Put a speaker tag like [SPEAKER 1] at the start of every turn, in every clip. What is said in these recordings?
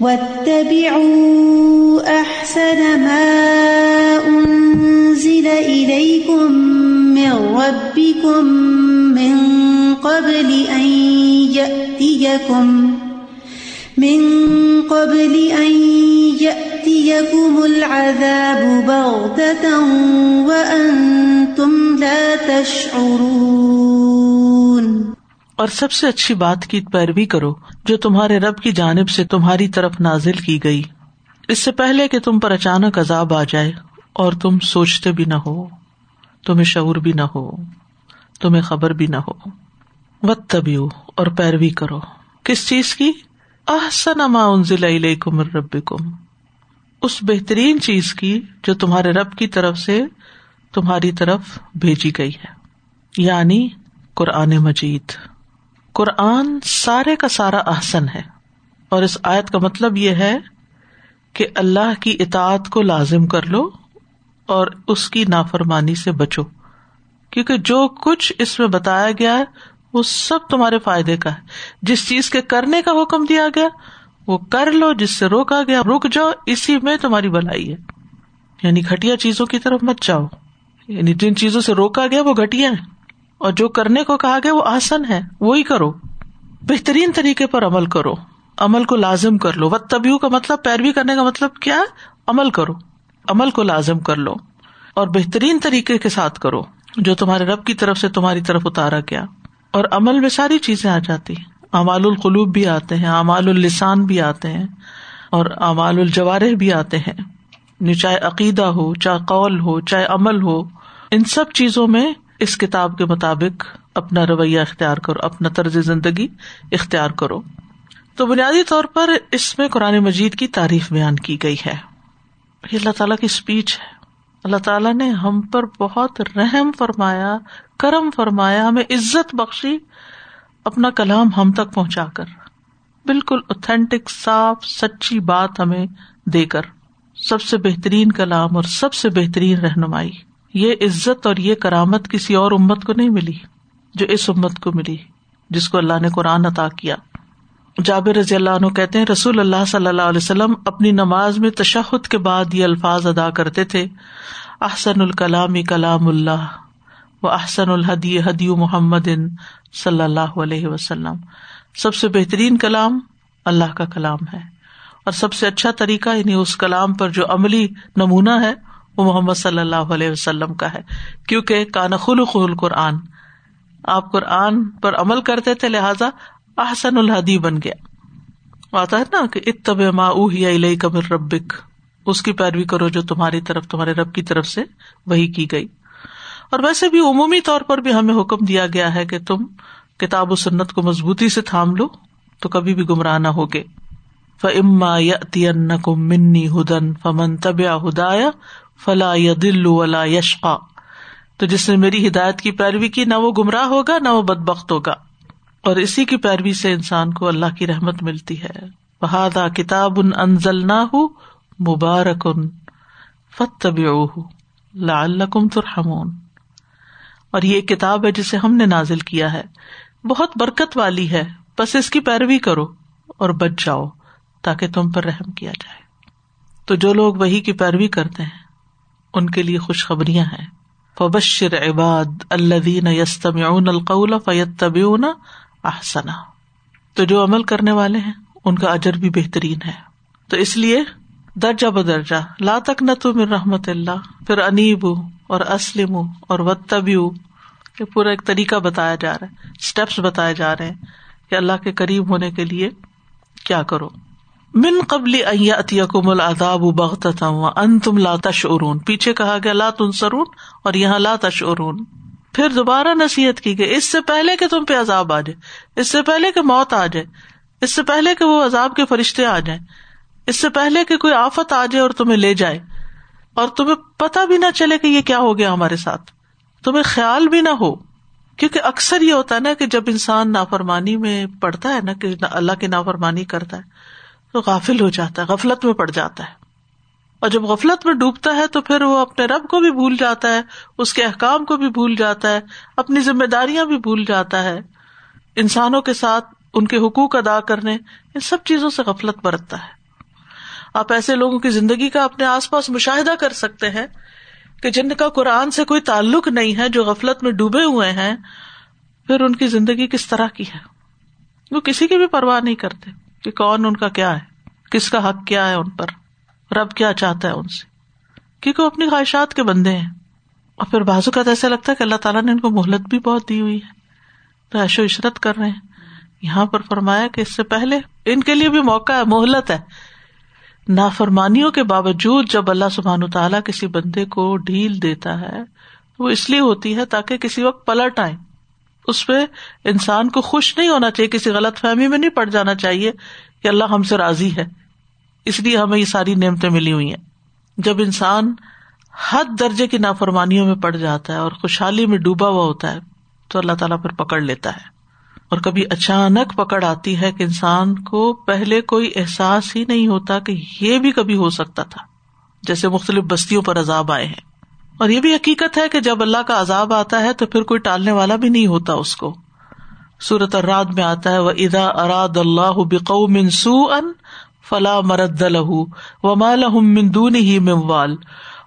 [SPEAKER 1] واتبعوا احسن ما انزل اليكم من ربكم من قبل ان ياتيكم من قبل ان ياتيكم العذاب بغتة وانتم لا تشعرون
[SPEAKER 2] اور سب سے اچھی بات کی پیروی کرو جو تمہارے رب کی جانب سے تمہاری طرف نازل کی گئی۔ اس سے پہلے کہ تم پر اچانک عذاب آ جائے اور تم سوچتے بھی نہ ہو، تمہیں شعور بھی نہ ہو، تمہیں خبر بھی نہ ہو۔ وط طبی اور پیروی کرو۔ کس چیز کی؟ احسن ما انزل الیکم ربکم۔ اس بہترین چیز کی جو تمہارے رب کی طرف سے تمہاری طرف بھیجی گئی ہے یعنی قرآن مجید۔ قرآن سارے کا سارا احسن ہے۔ اور اس آیت کا مطلب یہ ہے کہ اللہ کی اطاعت کو لازم کر لو اور اس کی نافرمانی سے بچو۔ کیونکہ جو کچھ اس میں بتایا گیا ہے، وہ سب تمہارے فائدے کا ہے۔ جس چیز کے کرنے کا حکم دیا گیا، وہ کر لو، جس سے روکا گیا، رک جاؤ، اسی میں تمہاری بلائی ہے۔ یعنی گٹیا چیزوں کی طرف مت جاؤ۔ یعنی جن چیزوں سے روکا گیا، وہ گٹیا ہے اور جو کرنے کو کہا گیا وہ آسن ہے، وہی کرو۔ بہترین طریقے پر عمل کرو۔ عمل کو لازم کر لو۔ و کا مطلب پیروی کرنے کا مطلب کیا عمل کرو۔ عمل کو لازم کر لو۔ اور بہترین طریقے کے ساتھ کرو۔ جو تمہارے رب کی طرف سے تمہاری طرف اتارا گیا۔ اور عمل میں ساری چیزیں آ جاتی۔ امال القلوب بھی آتے ہیں امال السان بھی آتے ہیں، اور امال الجوارح بھی آتے ہیں۔ چاہے عقیدہ ہو، چاہے قول ہو، چاہے عمل ہو، ان سب چیزوں میں اس کتاب کے مطابق اپنا رویہ اختیار کرو، اپنا طرز زندگی اختیار کرو۔ تو بنیادی طور پر اس میں قرآن مجید کی تعریف بیان کی گئی ہے۔ یہ اللہ تعالیٰ کی اسپیچ ہے۔ اللہ تعالیٰ نے ہم پر بہت رحم فرمایا، کرم فرمایا، ہمیں عزت بخشی، اپنا کلام ہم تک پہنچا کر۔ بالکل اوتھینٹک صاف، سچی بات ہمیں دے کر۔ سب سے بہترین کلام اور سب سے بہترین رہنمائی۔ یہ عزت اور یہ کرامت کسی اور امت کو نہیں ملی جو اس امت کو ملی، جس کو اللہ نے قرآن عطا کیا۔ جابر رضی اللہ عنہ کہتے ہیں، رسول اللہ صلی اللہ علیہ وسلم اپنی نماز میں تشہد کے بعد یہ الفاظ ادا کرتے تھے، احسن الکلام کلام اللہ و احسن الحدی حدی محمد صلی اللہ علیہ وسلم۔ سب سے بہترین کلام اللہ کا کلام ہے اور سب سے اچھا طریقہ یعنی اس کلام پر جو عملی نمونہ ہے وہ محمد صلی اللہ علیہ وسلم کا ہے۔ کیونکہ کان خلق القرآن۔ آپ قرآن پر عمل کرتے تھے، لہٰذا احسن الحدی بن گیا۔ آتا ہے نا کہ اتب ما علیہ کمر ربک۔ اس کی پیروی کرو جو تمہاری طرف، تمہارے رب کی طرف سے وہی کی گئی۔ اور ویسے بھی عمومی طور پر بھی ہمیں حکم دیا گیا ہے کہ تم کتاب و سنت کو مضبوطی سے تھام لو، تو کبھی بھی گمراہ نہ ہوگے۔ فما یا کو منی ہدن فمن طب ہدایا فلا یا دلو ولا یشقا تو جس نے میری ہدایت کی پیروی کی، نہ وہ گمراہ ہوگا، نہ وہ بد بخت ہوگا۔ اور اسی کی پیروی سے انسان کو اللہ کی رحمت ملتی ہے۔ بہادا کتاب ان انزل نہ ہو مبارک ان فتب لعلکم ترحمون۔ اور یہ کتاب ہے جسے ہم نے نازل کیا ہے۔ بہت برکت والی ہے۔ بس اس کی پیروی کرو اور بچ جاؤ تاکہ تم پر رحم کیا جائے۔ تو جو لوگ وہی کی پیروی کرتے ہیں ان کے لیے خوشخبریاں ہیں۔ فبشر عباد الدین یستم القول فیت طبی احسنا تو جو عمل کرنے والے ہیں، ان کا اجر بھی بہترین ہے۔ تو اس لیے درجہ بدرجہ، لا تک نہ تو من رحمت اللہ، پھر انیب اور اسلم اور و یہ پورا ایک طریقہ بتایا جا رہا ہے۔ اسٹیپس بتائے جا رہے ہیں کہ اللہ کے قریب ہونے کے لیے کیا کرو۔ من قبل اتیکم العذاب بغتتا ان تم لا تشعرون۔ پیچھے کہا گیا، لا تنصرون، اور یہاں لا تشعرون۔ پھر دوبارہ نصیحت کی گئی، اس سے پہلے کہ تم پہ عذاب آ جائے، اس سے پہلے کہ موت آ جائے، اس سے پہلے کہ وہ عذاب کے فرشتے آ جائیں، اس سے پہلے کہ کوئی آفت آ جائے اور تمہیں لے جائے۔ اور تمہیں پتا بھی نہ چلے کہ یہ کیا ہو گیا ہمارے ساتھ۔ تمہیں خیال بھی نہ ہو، کیونکہ اکثر یہ ہوتا ہے نا کہ جب انسان نافرمانی میں پڑتا ہے نا، کہ اللہ کی نافرمانی کرتا ہے تو غافل ہو جاتا ہے، غفلت میں پڑ جاتا ہے۔ اور جب غفلت میں ڈوبتا ہے تو پھر وہ اپنے رب کو بھی بھول جاتا ہے، اس کے احکام کو بھی بھول جاتا ہے، اپنی ذمہ داریاں بھی بھول جاتا ہے۔ انسانوں کے ساتھ ان کے حقوق ادا کرنے، ان سب چیزوں سے غفلت برتتا ہے۔ آپ ایسے لوگوں کی زندگی کا اپنے آس پاس مشاہدہ کر سکتے ہیں کہ جن کا قرآن سے کوئی تعلق نہیں ہے، جو غفلت میں ڈوبے ہوئے ہیں، پھر ان کی زندگی کس طرح کی ہے؟ وہ کسی کی بھی پرواہ نہیں کرتے۔ کہ کون ان کا کیا ہے؟ کس کا حق کیا ہے ان پر؟ رب کیا چاہتا ہے ان سے؟ کیونکہ وہ اپنی خواہشات کے بندے ہیں۔ اور پھر بازو کا ایسا لگتا ہے کہ اللہ تعالیٰ نے ان کو مہلت بھی بہت دی ہوئی ہے۔ تو ایشو عشرت کر رہے ہیں۔ یہاں پر فرمایا کہ اس سے پہلے ان کے لیے بھی موقع ہے، مہلت ہے۔ نافرمانیوں کے باوجود جب اللہ سبحان تعالیٰ کسی بندے کو ڈھیل دیتا ہے، وہ اس لیے ہوتی ہے تاکہ کسی وقت پلٹ آئے۔ اس پہ انسان کو خوش نہیں ہونا چاہیے، کسی غلط فہمی میں نہیں پڑ جانا چاہیے کہ اللہ ہم سے راضی ہے۔ اس لیے ہمیں یہ ساری نعمتیں ملی ہوئی ہیں۔ جب انسان حد درجے کی نافرمانیوں میں پڑ جاتا ہے اور خوشحالی میں ڈوبا ہوا ہوتا ہے، تو اللہ تعالیٰ پھر پکڑ لیتا ہے۔ اور کبھی اچانک پکڑ آتی ہے کہ انسان کو پہلے کوئی احساس ہی نہیں ہوتا کہ یہ بھی کبھی ہو سکتا تھا۔ جیسے مختلف بستیوں پر عذاب آئے ہیں۔ اور یہ بھی حقیقت ہے کہ جب اللہ کا عذاب آتا ہے تو پھر کوئی ٹالنے والا بھی نہیں ہوتا اس کو۔ سورت اراد میں آتا ہے وہ ادا اراد اللہ بکو منسو ان فلاں مرد لہ و مال مندون ہی مموال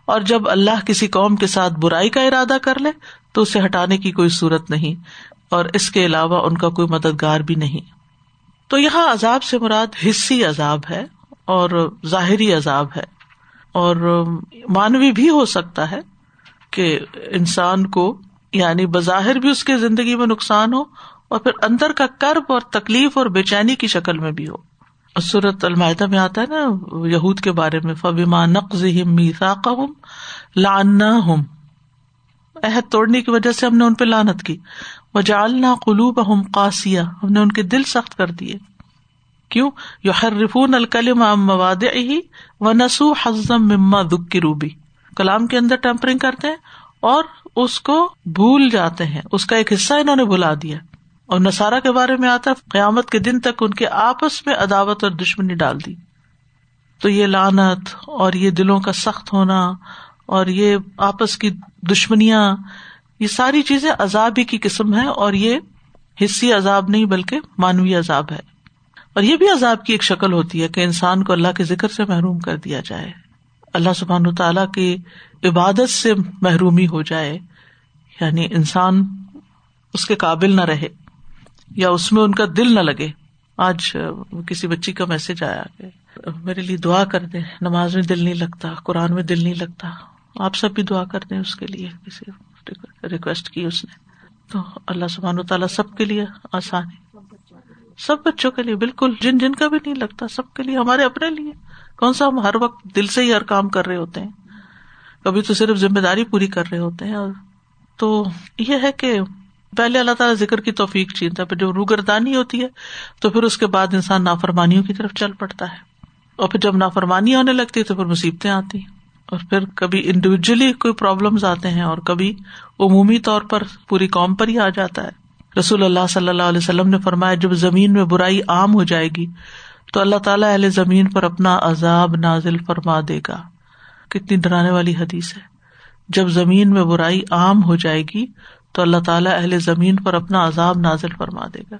[SPEAKER 2] اور جب اللہ کسی قوم کے ساتھ برائی کا ارادہ کر لے تو اسے ہٹانے کی کوئی صورت نہیں اور اس کے علاوہ ان کا کوئی مددگار بھی نہیں۔ تو یہاں عذاب سے مراد حصی عذاب ہے اور ظاہری عذاب ہے اور مانوی بھی ہو سکتا ہے۔ کہ انسان کو یعنی بظاہر بھی اس کی زندگی میں نقصان ہو اور پھر اندر کا کرب اور تکلیف اور بے چینی کی شکل میں بھی ہو۔ سورت المائدہ میں آتا ہے نا، یہود کے بارے میں فبیما نقز میسا لانا ہوں عہد توڑنے کی وجہ سے ہم نے ان پہ لانت کی۔ وہ جالنا قلوب ہم قاسیا ہم نے ان کے دل سخت کر دیے۔ کیوں؟ یو ہر رفون الکلم مواد ہی و نسو حزم مما دکھ کی روبی کلام کے اندر ٹیمپرنگ کرتے ہیں اور اس کو بھول جاتے ہیں۔ اس کا ایک حصہ انہوں نے بلا دیا۔ اور نسارا کے بارے میں آتا قیامت کے دن تک ان کے آپس میں عداوت اور دشمنی ڈال دی۔ تو یہ لانت اور یہ دلوں کا سخت ہونا اور یہ آپس کی دشمنیاں، یہ ساری چیزیں عذاب ہی کی قسم ہے اور یہ حصی عذاب نہیں بلکہ مانوی عذاب ہے۔ اور یہ بھی عذاب کی ایک شکل ہوتی ہے کہ انسان کو اللہ کے ذکر سے محروم کر دیا جائے۔ اللہ سبحان تعالیٰ کی عبادت سے محرومی ہو جائے یعنی انسان اس کے قابل نہ رہے یا اس میں ان کا دل نہ لگے۔ آج کسی بچی کا میسج آیا کہ میرے لیے دعا کر دیں، نماز میں دل نہیں لگتا، قرآن میں دل نہیں لگتا۔ آپ سب بھی دعا کر دیں اس کے لیے، کسی ریکویسٹ کی اس نے۔ تو اللہ سبحان و تعالیٰ سب کے لیے آسان ہے سب بچوں کے لیے، بالکل۔ جن جن کا بھی نہیں لگتا، سب کے لیے، ہمارے اپنے لیے۔ کون سا ہم ہر وقت دل سے ہی ہر کام کر رہے ہوتے ہیں؟ کبھی تو صرف ذمہ داری پوری کر رہے ہوتے ہیں تو یہ ہے کہ پہلے اللہ تعالیٰ ذکر کی توفیق چینتا ہے جو روگردانی ہوتی ہے، تو پھر اس کے بعد انسان نافرمانیوں کی طرف چل پڑتا ہے۔ اور پھر جب نافرمانی ہونے لگتی ہے، تو پھر مصیبتیں آتی ہیں۔ اور پھر کبھی انڈیویجلی کوئی پرابلم آتے ہیں اور کبھی عمومی طور پر پوری قوم پر ہی آ جاتا ہے۔ رسول اللہ صلی اللہ علیہ وسلم نے فرمایا، جب زمین میں برائی عام ہو جائے گی تو اللہ تعالیٰ اہل زمین پر اپنا عذاب نازل فرما دے گا۔ کتنی ڈرانے والی حدیث ہے۔ جب زمین میں برائی عام ہو جائے گی تو اللہ تعالیٰ اہل زمین پر اپنا عذاب نازل فرما دے گا۔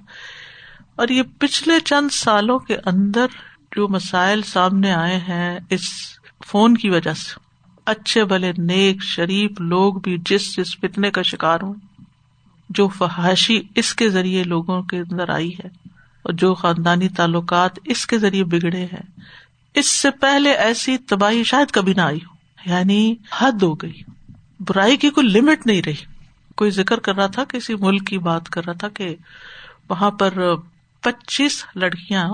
[SPEAKER 2] اور یہ پچھلے چند سالوں کے اندر جو مسائل سامنے آئے ہیں اس فون کی وجہ سے، اچھے بھلے نیک شریف لوگ بھی جس جس فتنے کا شکار ہوں، جو فحاشی اس کے ذریعے لوگوں کے اندر آئی ہے۔ اور جو خاندانی تعلقات اس کے ذریعے بگڑے ہیں، اس سے پہلے ایسی تباہی شاید کبھی نہ آئی ہو۔ یعنی حد ہو گئی۔ برائی کی کوئی لمٹ نہیں رہی۔ کوئی ذکر کر رہا تھا، کسی ملک کی بات کر رہا تھا کہ وہاں پر پچیس لڑکیاں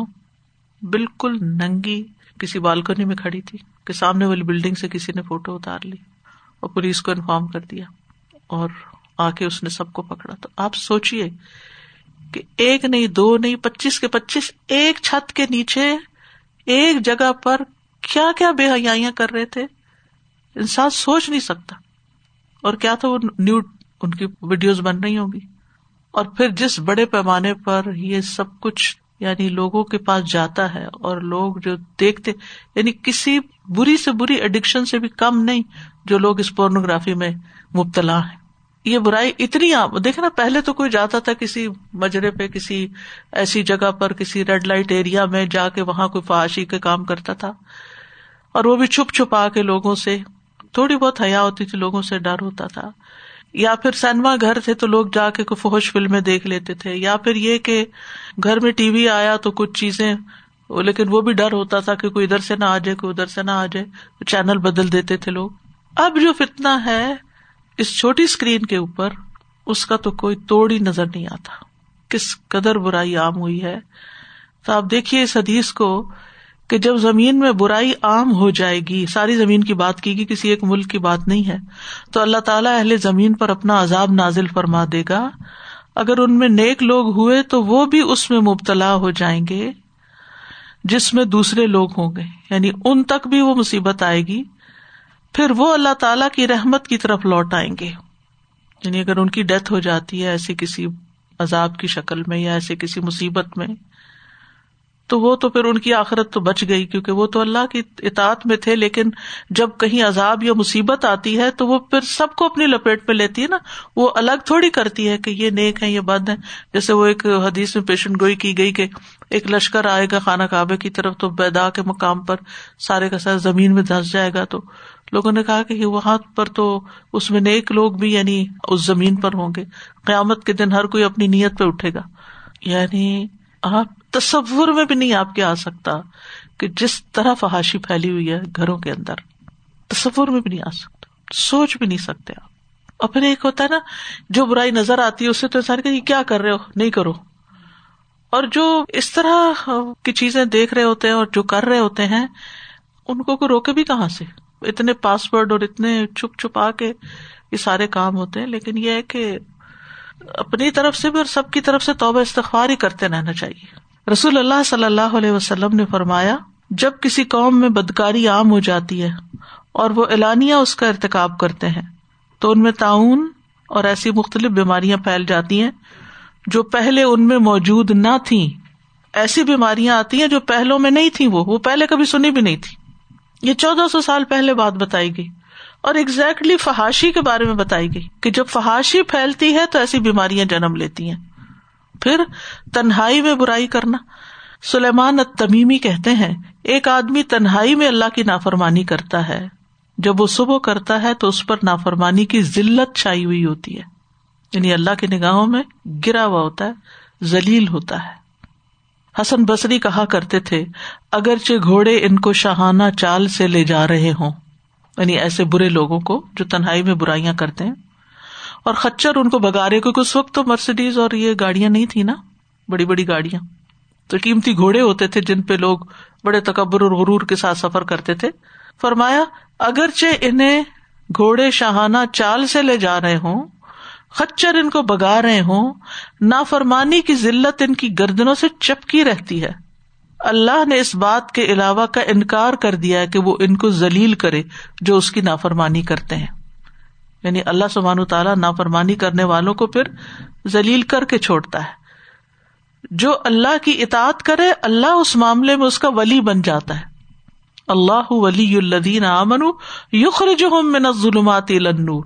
[SPEAKER 2] بالکل ننگی کسی بالکنی میں کھڑی تھی کہ سامنے والی بلڈنگ سے کسی نے فوٹو اتار لی اور پولیس کو انفارم کر دیا اور آ کے اس نے سب کو پکڑا۔ تو آپ سوچیے کہ ایک نہیں، دو نہیں، پچیس کے پچیس، ایک چھت کے نیچے، ایک جگہ پر کیا کیا بے حیاں کر رہے تھے؟ انسان سوچ نہیں سکتا۔ اور کیا تھا وہ نیو ان کی ویڈیوز بن رہی ہوگی اور پھر جس بڑے پیمانے پر یہ سب کچھ یعنی لوگوں کے پاس جاتا ہے اور لوگ جو دیکھتے یعنی کسی بری سے بری اڈکشن سے بھی کم نہیں جو لوگ اس پورنوگرافی میں مبتلا ہیں۔ یہ برائی اتنی عام دیکھے نا، پہلے تو کوئی جاتا تھا کسی مجرے پہ، کسی ایسی جگہ پر، کسی ریڈ لائٹ ایریا میں جا کے وہاں کوئی فحاشی کے کام کرتا تھا۔ اور وہ بھی چھپ چھپا کے لوگوں سے، تھوڑی بہت حیا ہوتی تھی، لوگوں سے ڈر ہوتا تھا۔ یا پھر سینما گھر تھے تو لوگ جا کے کوئی فوش فلمیں دیکھ لیتے تھے۔ یا پھر یہ کہ گھر میں ٹی وی آیا تو کچھ چیزیں، لیکن وہ بھی ڈر ہوتا تھا کہ کوئی ادھر سے نہ آ جائے، کوئی ادھر سے نہ آ جائے، چینل بدل دیتے تھے لوگ۔ اب جو فتنا ہے اس چھوٹی اسکرین کے اوپر اس کا تو کوئی توڑ ہی نظر نہیں آتا۔ کس قدر برائی عام ہوئی ہے۔ تو آپ دیکھیے اس حدیث کو کہ جب زمین میں برائی عام ہو جائے گی، ساری زمین کی بات کی گئی کسی ایک ملک کی بات نہیں ہے، تو اللہ تعالیٰ اہل زمین پر اپنا عذاب نازل فرما دے گا۔ اگر ان میں نیک لوگ ہوئے تو وہ بھی اس میں مبتلا ہو جائیں گے جس میں دوسرے لوگ ہوں گے۔ یعنی ان تک بھی وہ مصیبت آئے گی۔ پھر وہ اللہ تعالی کی رحمت کی طرف لوٹ آئیں گے۔ یعنی اگر ان کی ڈیتھ ہو جاتی ہے ایسی کسی عذاب کی شکل میں یا ایسے کسی مصیبت میں، تو وہ تو پھر ان کی آخرت تو بچ گئی، کیونکہ وہ تو اللہ کی اطاعت میں تھے، لیکن جب کہیں عذاب یا مصیبت آتی ہے تو وہ پھر سب کو اپنی لپیٹ پہ لیتی ہے نا۔ وہ الگ تھوڑی کرتی ہے کہ یہ نیک ہے یہ بند ہے جیسے وہ ایک حدیث میں پیشن گوئی کی گئی کہ ایک لشکر آئے گا خانہ کعبے کی طرف تو بیدا کے مقام پر سارے کا سارا زمین میں دھس جائے گا تو لوگوں نے کہا کہ وہاں پر تو اس میں نیک لوگ بھی یعنی اس زمین پر ہوں گے۔ قیامت کے دن ہر کوئی اپنی نیت پہ اٹھے گا۔ یعنی آپ تصور میں بھی نہیں آپ کے آ سکتا کہ جس طرح فحاشی پھیلی ہوئی ہے گھروں کے اندر۔ تصور میں بھی نہیں آ سکتا۔ سوچ بھی نہیں سکتے آپ۔ اور پھر ایک ہوتا ہے نا، جو برائی نظر آتی ہے، اس سے تو انسان کہ کیا کر رہے ہو؟ نہیں کرو۔ اور جو اس طرح کی چیزیں دیکھ رہے ہوتے ہیں اور جو کر رہے ہوتے ہیں، ان کو روکے بھی کہاں سے؟ اتنے پاسورڈ اور اتنے چھپ چھپا کے یہ سارے کام ہوتے ہیں، لیکن یہ ہے کہ اپنی طرف سے بھی اور سب کی طرف سے توبہ استغفار ہی کرتے رہنا چاہیے۔ رسول اللہ صلی اللہ علیہ وسلم نے فرمایا، جب کسی قوم میں بدکاری عام ہو جاتی ہے اور وہ اعلانیہ اس کا ارتقاب کرتے ہیں، تو ان میں تعاون اور ایسی مختلف بیماریاں پھیل جاتی ہیں جو پہلے ان میں موجود نہ تھی ایسی بیماریاں آتی ہیں جو پہلو میں نہیں تھی وہ وہ پہلے کبھی سنی بھی نہیں تھی یہ چودہ سو سال پہلے بات بتائی گئی اور ایگزیکٹلی فحاشی کے بارے میں بتائی گئی کہ جب فحاشی پھیلتی ہے تو ایسی بیماریاں جنم لیتی ہیں۔ پھر تنہائی میں برائی کرنا۔ سلیمان تمیمی کہتے ہیں، ایک آدمی تنہائی میں اللہ کی نافرمانی کرتا ہے۔ جب وہ صبح کرتا ہے تو اس پر نافرمانی کی ذلت چھائی ہوئی ہوتی ہے۔ یعنی اللہ کی نگاہوں میں گرا ہوا ہوتا ہے، ذلیل ہوتا ہے۔ حسن بصری کہا کرتے تھے، اگرچہ گھوڑے ان کو شاہانہ چال سے لے جا رہے ہوں یعنی ایسے برے لوگوں کو جو تنہائی میں برائیاں کرتے ہیں۔ اور خچر ان کو بگا رہے کیونکہ اس وقت تو مرسیڈیز اور یہ گاڑیاں نہیں تھی نا، بڑی بڑی گاڑیاں۔ تو قیمتی گھوڑے ہوتے تھے جن پہ لوگ بڑے تکبر اور غرور کے ساتھ سفر کرتے تھے۔ فرمایا، اگرچہ انہیں گھوڑے شاہانہ چال سے لے جا رہے ہوں خچر ان کو بگا رہے ہوں، نافرمانی کی ذلت ان کی گردنوں سے چپکی رہتی ہے۔ اللہ نے اس بات کے علاوہ کا انکار کر دیا ہے کہ وہ ان کو ذلیل کرے جو اس کی نافرمانی کرتے ہیں۔ یعنی اللہ سبحان تعالیٰ نافرمانی کرنے والوں کو پھر ذلیل کر کے چھوڑتا ہے۔ جو اللہ کی اطاعت کرے، اللہ اس معاملے میں اس کا ولی بن جاتا ہے۔ اللہ ولی الدین امن یخرج من الظلمات النور۔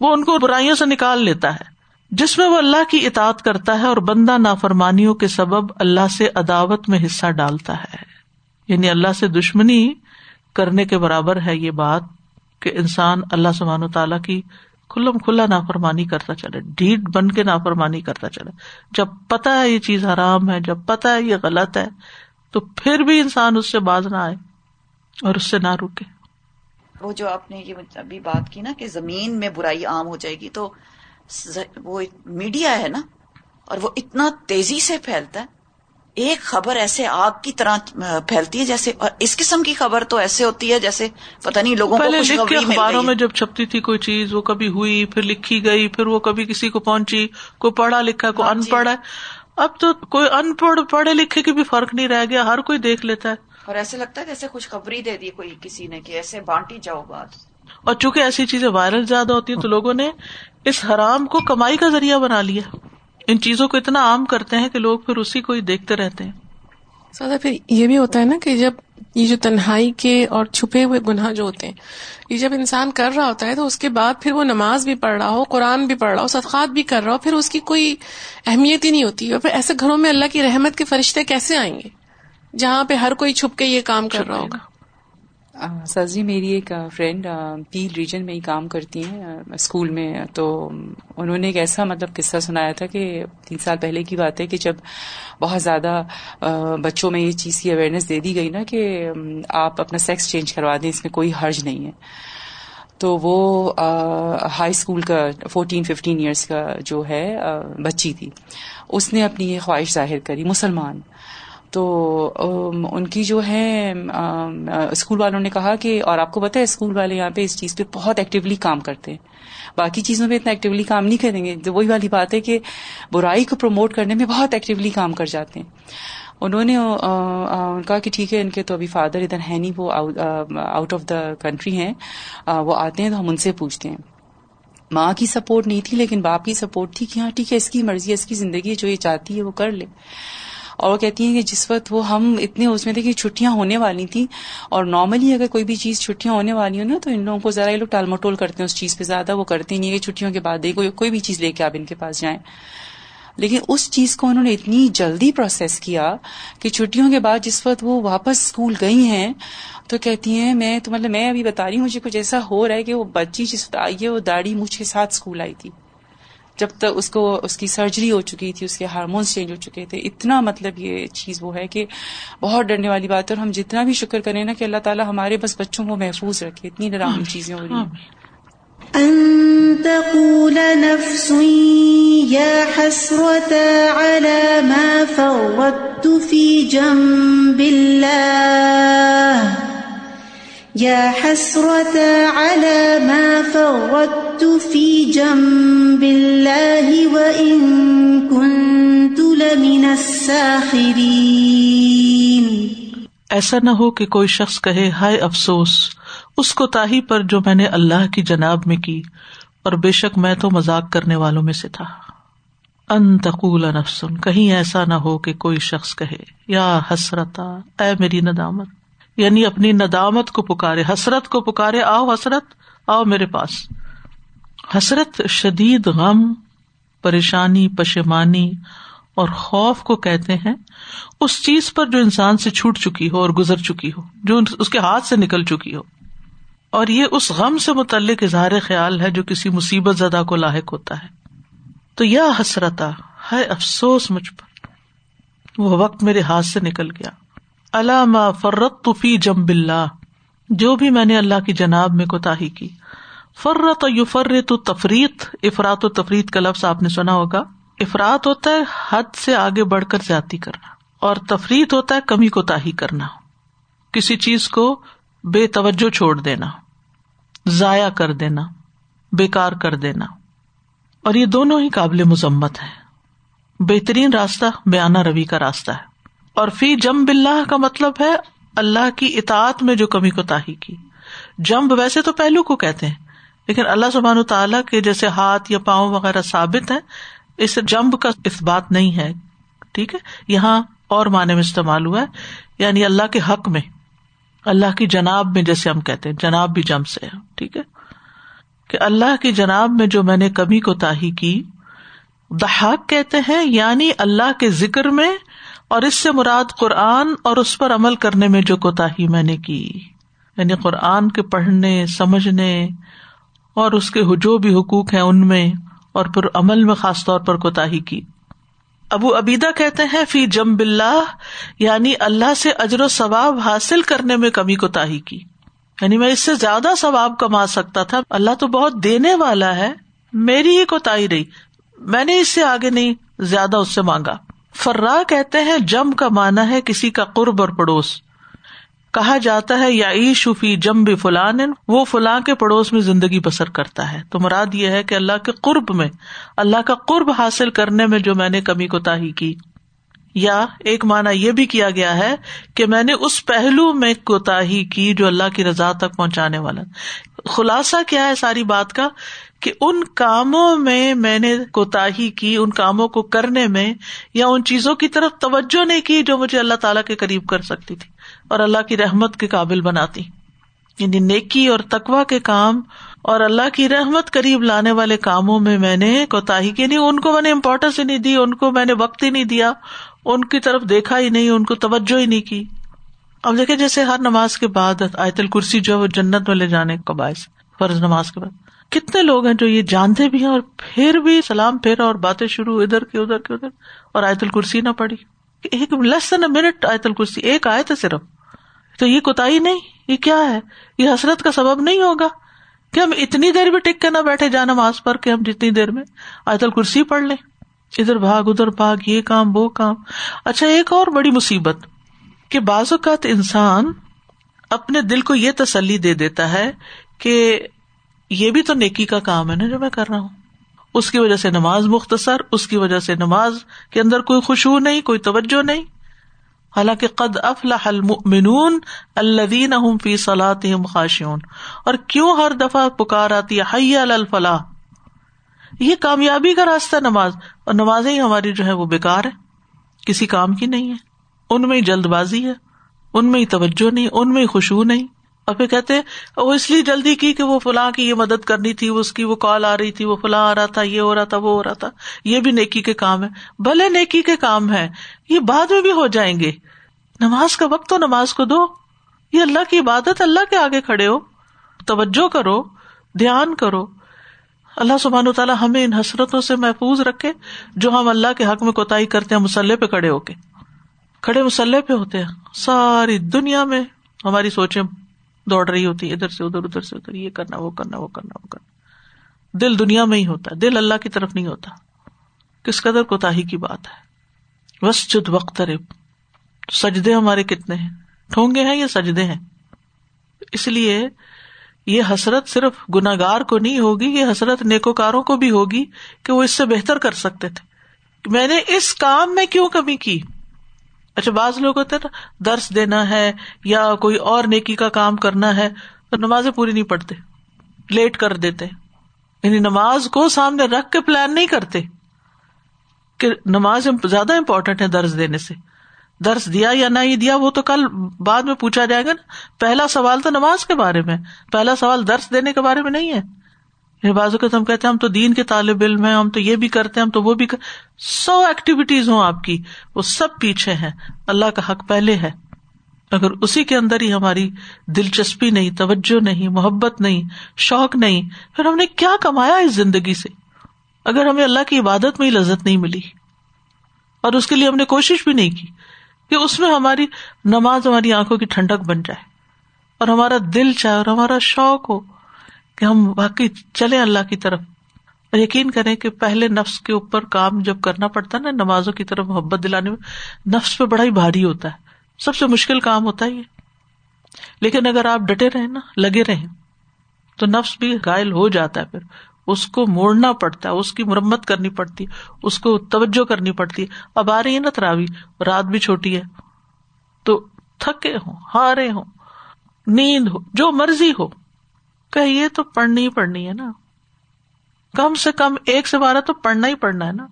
[SPEAKER 2] وہ ان کو برائیوں سے نکال لیتا ہے، جس میں وہ اللہ کی اطاعت کرتا ہے اور بندہ نافرمانیوں کے سبب اللہ سے عداوت میں حصہ ڈالتا ہے۔ یعنی اللہ سے دشمنی کرنے کے برابر ہے یہ بات کہ انسان اللہ سبحان و تعالیٰ کی کھلم کھلا نافرمانی کرتا چلے ڈیٹ بن کے نافرمانی کرتا چلے۔ جب پتا ہے یہ چیز حرام ہے، جب پتا ہے یہ غلط ہے، تو پھر بھی انسان اس سے باز نہ آئے اور اس سے نہ روکے
[SPEAKER 3] وہ جو آپ نے یہ ابھی بات کی نا کہ زمین میں برائی عام ہو جائے گی تو وہ میڈیا ہے نا اور وہ اتنا تیزی سے پھیلتا ہے۔ ایک خبر ایسے آگ کی طرح پھیلتی ہے جیسے اور اس قسم کی خبر تو ایسے ہوتی ہے جیسے پتا نہیں لوگوں
[SPEAKER 2] کو اخباروں میں جب چھپتی تھی کوئی چیز وہ کبھی ہوئی پھر لکھی گئی پھر وہ کبھی کسی کو پہنچی کوئی پڑھا لکھا کوئی ہاں ان جی۔ پڑھ ہے۔ اب تو کوئی ان پڑھ پڑھے لکھے کی بھی فرق نہیں رہ گیا ہر کوئی دیکھ لیتا ہے۔
[SPEAKER 3] اور ایسے لگتا ہے جیسے خوشخبری دے دی کوئی کسی نے کہ ایسے بانٹی جاؤ بات۔
[SPEAKER 2] اور چونکہ ایسی چیزیں وائرل زیادہ ہوتی ہیں تو لوگوں نے اس حرام کو کمائی کا ذریعہ بنا لیا۔ ان چیزوں کو اتنا عام کرتے ہیں کہ لوگ پھر اسی کو ہی دیکھتے رہتے ہیں۔
[SPEAKER 4] سادہ پھر یہ بھی ہوتا ہے نا کہ جب یہ جو تنہائی کے اور چھپے ہوئے گناہ جو ہوتے ہیں یہ جب انسان کر رہا ہوتا ہے تو اس کے بعد پھر وہ نماز بھی پڑھ رہا ہو قرآن بھی پڑھ رہا ہو صدقات بھی کر رہا ہو پھر اس کی کوئی اہمیت ہی نہیں ہوتی۔ اور پھر ایسے گھروں میں اللہ کی رحمت کے فرشتے کیسے آئیں گے؟ جہاں پہ ہر کوئی چھپ کے یہ کام کر رہا ہوگا۔
[SPEAKER 5] سر جی میری ایک فرینڈ پیل ریجن میں ہی کام کرتی ہیں اسکول میں تو انہوں نے ایک ایسا مطلب قصہ سنایا تھا کہ تین سال پہلے کی بات ہے کہ جب بہت زیادہ بچوں میں یہ چیز کی اویئرنیس دے دی گئی نا کہ آپ اپنا سیکس چینج کروا دیں اس میں کوئی حرج نہیں ہے۔ تو وہ ہائی اسکول کا فورٹین ففٹین ایئرس کا جو ہے بچی تھی۔ اس نے اپنی یہ خواہش ظاہر کری مسلمان۔ تو ان کی جو ہے اسکول والوں نے کہا کہ، اور آپ کو پتا ہے، اسکول والے یہاں پہ اس چیز پہ بہت ایکٹیولی کام کرتے ہیں۔ باقی چیزوں پہ اتنا ایکٹیولی کام نہیں کریں گے۔ تو وہی والی بات ہے کہ برائی کو پروموٹ کرنے میں بہت ایکٹیولی کام کر جاتے ہیں۔ انہوں نے کہا کہ ٹھیک ہے، ان کے تو ابھی فادر ادھر ہے نہیں، وہ آؤٹ آف دا کنٹری ہیں۔ وہ آتے ہیں تو ہم ان سے پوچھتے ہیں۔ ماں کی سپورٹ نہیں تھی، لیکن باپ کی سپورٹ تھی کہ ہاں ٹھیک ہے، اس کی مرضی ہے، اس کی زندگی جو یہ چاہتی ہے، وہ کر لے۔ اور وہ کہتی ہیں کہ جس وقت وہ ہم اتنے اس میں تھے کہ چھٹیاں ہونے والی تھیں اور نارملی اگر کوئی بھی چیز چھٹیاں ہونے والی ہوں نا، تو ان لوگوں کو ذرا یہ لوگ ٹال مٹول کرتے ہیں اس چیز پہ زیادہ، وہ کرتے نہیں کہ چھٹیوں کے بعد کوئی بھی چیز لے کے آپ ان کے پاس جائیں۔ لیکن اس چیز کو انہوں نے اتنی جلدی پروسیس کیا کہ چھٹیوں کے بعد جس وقت وہ واپس اسکول گئی ہیں، تو کہتی ہیں، میں تو مطلب میں ابھی بتا رہی ہوں، مجھے کچھ ایسا ہو رہا ہے کہ وہ بچی جس وقت آئی ہے، وہ داڑھی مجھ کے ساتھ اسکول آئی تھی۔ جب تک اس کو اس کی سرجری ہو چکی تھی، اس کے ہارمونس چینج ہو چکے تھے، اتنا مطلب یہ چیز وہ ہے کہ بہت ڈرنے والی بات ہے اور ہم جتنا بھی شکر کریں نا کہ اللہ تعالیٰ ہمارے بس بچوں کو محفوظ رکھے، اتنی ڈراؤنی چیزیں ہو رہی ہیں۔
[SPEAKER 1] أن تقول نفس يا حسرة على ما فرطت في جنب الله. يا حسرة على ما فرطت في جنب الله وإن كنت لمن الساخرين۔
[SPEAKER 2] ایسا نہ ہو کہ کوئی شخص کہے، ہائے افسوس، اس کو تاہی پر جو میں نے اللہ کی جناب میں کی، اور بے شک میں تو مزاق کرنے والوں میں سے تھا۔ ان تقول نفسن، کہیں ایسا نہ ہو کہ کوئی شخص کہے، یا حسرتا، اے میری ندامت۔ یعنی اپنی ندامت کو پکارے، حسرت کو پکارے، آؤ حسرت، آؤ میرے پاس۔ حسرت، شدید غم، پریشانی پشمانی اور خوف کو کہتے ہیں، اس چیز پر جو انسان سے چھوٹ چکی ہو اور گزر چکی ہو، جو اس کے ہاتھ سے نکل چکی ہو۔ اور یہ اس غم سے متعلق اظہار خیال ہے جو کسی مصیبت زدہ کو لاحق ہوتا ہے۔ تو یا حسرتا ہے افسوس مجھ پر، وہ وقت میرے ہاتھ سے نکل گیا۔ علامہ فرت طفی جم بلّہ جو بھی میں نے اللہ کی جناب میں کوتا کی۔ فرت یو فرت تفریح افرات و تفریح کا لفظ آپ نے سنا ہوگا۔ افراد ہوتا ہے حد سے آگے بڑھ کر زیادتی کرنا، اور تفریح ہوتا ہے کمی کو تاہی کرنا۔ کسی چیز کو بے توجہ چھوڑ دینا، ضائع کر دینا بےکار کر دینا۔ اور یہ دونوں ہی قابل مذمت ہے بہترین راستہ بیانا روی کا راستہ ہے۔ اور فی جم بلّہ کا مطلب ہے اللہ کی اطاعت میں جو کمی کو تاہی کی۔ جمب ویسے تو پہلو کو کہتے ہیں، لیکن اللہ سبحان تعالیٰ کے جیسے ہاتھ یا پاؤں وغیرہ ثابت ہے اس جمب کا اس بات نہیں ہے۔ ٹھیک ہے؟ یہاں اور معنی میں استعمال ہوا ہے یعنی اللہ کے حق میں، اللہ کی جناب میں جیسے ہم کہتے ہیں، جناب بھی جم سے ٹھیک ہے؟ کہ اللہ کی جناب میں جو میں نے کبھی کو تاہی کی دہاق کہتے ہیں یعنی اللہ کے ذکر میں اور اس سے مراد قرآن اور اس پر عمل کرنے میں جو کوتا میں نے کی یعنی قرآن کے پڑھنے، سمجھنے اور اس کے جو بھی حقوق ہیں ان میں اور پھر عمل میں خاص طور پر کوتا کی۔ ابو ابیدا کہتے ہیں، فی جم بلّہ یعنی اللہ سے اجر و ثواب حاصل کرنے میں کمی کو تاہی کی۔ یعنی میں اس سے زیادہ ثواب کما سکتا تھا، اللہ تو بہت دینے والا ہے، میری ہی کوتا ہی رہی، میں نے اس سے آگے نہیں، زیادہ اس سے مانگا۔ فرا کہتے ہیں جم کا مانا ہے کسی کا قرب اور پڑوس۔ کہا جاتا ہے، یا شفی جم بھی فلان وہ فلاں کے پڑوس میں زندگی بسر کرتا ہے۔ تو مراد یہ ہے کہ اللہ کے قرب میں، اللہ کا قرب حاصل کرنے میں جو میں نے کمی کوتا کی۔ یا ایک مانا یہ بھی کیا گیا ہے کہ میں نے اس پہلو میں کوتا کی جو اللہ کی رضا تک پہنچانے والا۔ خلاصہ کیا ہے ساری بات کا کہ ان کاموں میں میں نے کوتا کی، ان کاموں کو کرنے میں یا ان چیزوں کی طرف توجہ نہیں کی جو مجھے اللہ تعالیٰ کے قریب کر سکتی تھی اور اللہ کی رحمت کے قابل بناتی۔ یعنی نیکی اور تقوا کے کام اور اللہ کی رحمت قریب لانے والے کاموں میں میں نے کوتا کی۔ نہیں ان کو میں نے امپورٹینس ہی نہیں دی، ان کو میں نے وقت ہی نہیں دیا۔ ان کی طرف دیکھا ہی نہیں، ان کو توجہ ہی نہیں کی۔ اب دیکھیں جیسے ہر نماز کے بعد آیت الکرسی جو ہے وہ جنت میں لے جانے کا باعث، فرض نماز کے بعد۔ کتنے لوگ ہیں جو یہ جانتے بھی ہیں اور پھر بھی سلام پھیرا اور باتیں شروع، ادھر کی ادھر کی ادھر، اور آیت الکرسی نہ پڑی ایک لیس دین اے منٹ آیت الکرسی، ایک آئے تھے صرف۔ تو یہ کوتا نہیں، یہ کیا ہے؟ یہ حسرت کا سبب نہیں ہوگا۔ کہ ہم اتنی دیر بھی ٹک کے نہ بیٹھے جا نماز پر کہ ہم جتنی دیر میں آیت الکرسی پڑھ لیں۔ ادھر بھاگ ادھر بھاگ، یہ کام، وہ کام۔ اچھا ایک اور بڑی مصیبت کہ بعض اوقات انسان اپنے دل کو یہ تسلی دے دیتا ہے کہ یہ بھی تو نیکی کا کام ہے نا جو میں کر رہا ہوں۔ اس کی وجہ سے نماز مختصر، اس کی وجہ سے نماز کے اندر کوئی خوشبو نہیں، کوئی توجہ نہیں۔ حالانکہ قد افلاح المؤمنون الذین هم فی صلاتهم خاشعون۔ اور کیوں ہر دفعہ پکار آتی ہے حی علی الفلاح؟ یہ کامیابی کا راستہ نماز۔ اور نمازیں ہی ہماری جو ہے وہ بیکار ہے کسی کام کی نہیں ہے۔ ان میں ہی جلد بازی ہے۔ ان میں ہی توجہ نہیں۔ ان میں ہی خوشبو نہیں۔ اور پھر کہتے وہ اس لیے جلدی کی کہ وہ فلاں کی یہ مدد کرنی تھی، اس کی وہ کال آ رہی تھی، وہ فلاں آ رہا تھا، یہ ہو رہا تھا، وہ ہو رہا تھا۔ یہ بھی نیکی کے کام ہے۔ بھلے نیکی کے کام ہے یہ بعد میں بھی ہو جائیں گے۔ نماز کا وقت تو نماز کو دو۔ یہ اللہ کی عبادت، اللہ کے آگے کھڑے ہو۔ توجہ کرو، دھیان کرو۔ اللہ سبحان و تعالیٰ ہمیں ان حسرتوں سے محفوظ رکھے جو ہم اللہ کے حق میں کوتا کرتے ہیں، مسلح پہ کھڑے ہو کے۔ کھڑے مسلح پہ ہوتے ہیں۔ ساری دنیا میں ہماری سوچیں دوڑ رہی ہوتی ادھر سے ادھر ادھر سے ادھر، یہ کرنا، وہ کرنا وہ کرنا وہ کرنا۔ دل دنیا میں ہی ہوتا ہے، دل اللہ کی طرف نہیں ہوتا۔ کس قدر کوتا کی بات ہے۔ بس جد وقت سجدے ہمارے کتنے ہیں؟ ٹھونگے ہیں یا سجدے ہیں؟ اس لیے یہ حسرت صرف گناگار کو نہیں ہوگی، یہ حسرت نیکوکاروں کو بھی ہوگی کہ وہ اس سے بہتر کر سکتے تھے۔ میں نے اس کام میں کیوں کمی کی؟ اچھا بعض لوگ ہوتے نا، درس دینا ہے یا کوئی اور نیکی کا کام کرنا ہے تو نمازیں پوری نہیں پڑھتے، لیٹ کر دیتے۔ یعنی نماز کو سامنے رکھ کے پلان نہیں کرتے کہ نماز زیادہ امپورٹینٹ ہے درس دینے سے۔ درس دیا یا نہیں دیا وہ تو کل بعد میں پوچھا جائے گا نا۔ پہلا سوال تو نماز کے بارے میں، پہلا سوال درس دینے کے بارے میں نہیں ہے۔ یعنی بازو کے ہم کہتے ہیں ہم تو دین کے طالب علم ہیں، ہم تو یہ بھی کرتے ہیں، ہم تو وہ بھی کر... سو ایکٹیویٹیز ہوں آپ کی، وہ سب پیچھے ہیں۔ اللہ کا حق پہلے ہے۔ اگر اسی کے اندر ہی ہماری دلچسپی نہیں، توجہ نہیں، محبت نہیں، شوق نہیں، پھر ہم نے کیا کمایا اس زندگی سے؟ اگر ہمیں اللہ کی عبادت میں ہی لذت نہیں ملی اور اس کے لیے ہم نے کوشش بھی نہیں کی کہ اس میں ہماری نماز ہماری آنکھوں کی ٹھنڈک بن جائے اور ہمارا دل چاہے اور ہمارا شوق ہو کہ ہم واقعی چلے اللہ کی طرف اور یقین کریں کہ پہلے نفس کے اوپر کام جب کرنا پڑتا ہے نا، نمازوں کی طرف محبت دلانے میں، نفس پہ بڑا ہی بھاری ہوتا ہے۔ سب سے مشکل کام ہوتا ہے یہ۔ لیکن اگر آپ ڈٹے رہے نا، لگے رہے تو نفس بھی گائل ہو جاتا ہے پھر۔ اس کو موڑنا پڑتا ہے اس کی مرمت کرنی پڑتی، اس کو توجہ کرنی پڑتی۔ ہے اب آ رہی ہے نا تراوی، رات بھی چھوٹی ہے۔ تو تھکے ہوں، ہارے ہوں، نیند ہو، جو مرضی ہو۔ کہ یہ تو پڑھنی ہی پڑھنی ہے نا۔ کم سے کم ایک سے بارہ تو پڑھنا ہی پڑھنا ہے نا۔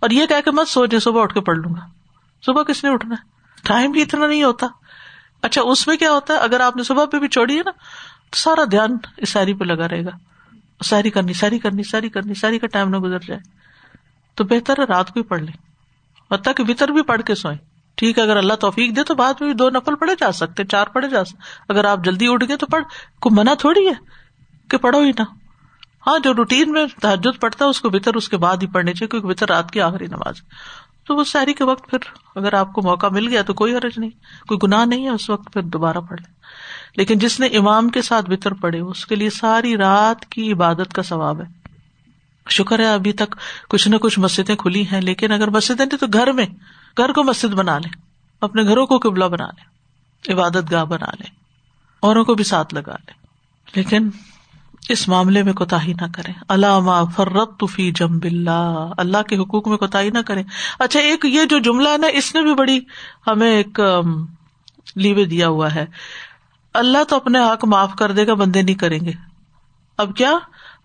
[SPEAKER 2] اور یہ کہہ کہ مت سوچے جی صبح اٹھ کے پڑھ لوں گا۔ صبح کس نے اٹھنا ہے؟ ٹائم بھی اتنا نہیں ہوتا۔ اچھا اس میں کیا ہوتا ہے؟ اگر آپ نے صبح پہ بھی چھوڑی ہے نا، تو سارا دھیان اس ساری پہ لگا رہے گا۔ ساری کرنی ساری کرنی ساری کرنی، ساری کا ٹائم نہ گزر جائے۔ تو بہتر ہے رات کو ہی پڑھ لیں حتیٰ کہ وطر بھی پڑھ کے سوئیں۔ ٹھیک ہے، اگر اللہ توفیق دے تو بعد میں بھی دو نفل پڑھے جا سکتے، چار پڑھے جا سکتے۔ اگر آپ جلدی اٹھ گئے تو پڑھ۔ کو منع تھوڑی ہے کہ پڑھو ہی نہ۔ ہاں جو روٹین میں تحجد پڑھتا ہے، اس کو بطر اس کے بعد ہی پڑھنے چاہیے، کیونکہ بطر رات کی آخری نماز تو وہ ساری کے وقت پھر اگر آپ کو موقع مل گیا تو کوئی حرج نہیں، کوئی گناہ نہیں ہے، اس وقت پھر دوبارہ پڑھ لیں۔ لیکن جس نے امام کے ساتھ بطر پڑھے اس کے لیے ساری رات کی عبادت کا ثواب ہے۔ شکر ہے ابھی تک کچھ نہ کچھ مسجدیں کھلی ہیں، لیکن اگر مسجدیں تو گھر میں، گھر کو مسجد بنا لیں، اپنے گھروں کو قبلہ بنا لیں، عبادت گاہ بنا لیں، اوروں کو بھی ساتھ لگا لیں۔ لیکن اس معاملے میں کوتا نہ کرے اللہ فرت فی جم بلّہ اللہ کے حقوق میں کوتا نہ کرے اچھا ایک یہ جو جملہ ہے نا، اس نے بھی بڑی ہمیں ایک لیوے دیا ہوا ہے۔ اللہ تو اپنے حق معاف کر دے گا، بندے نہیں کریں گے۔ اب کیا؟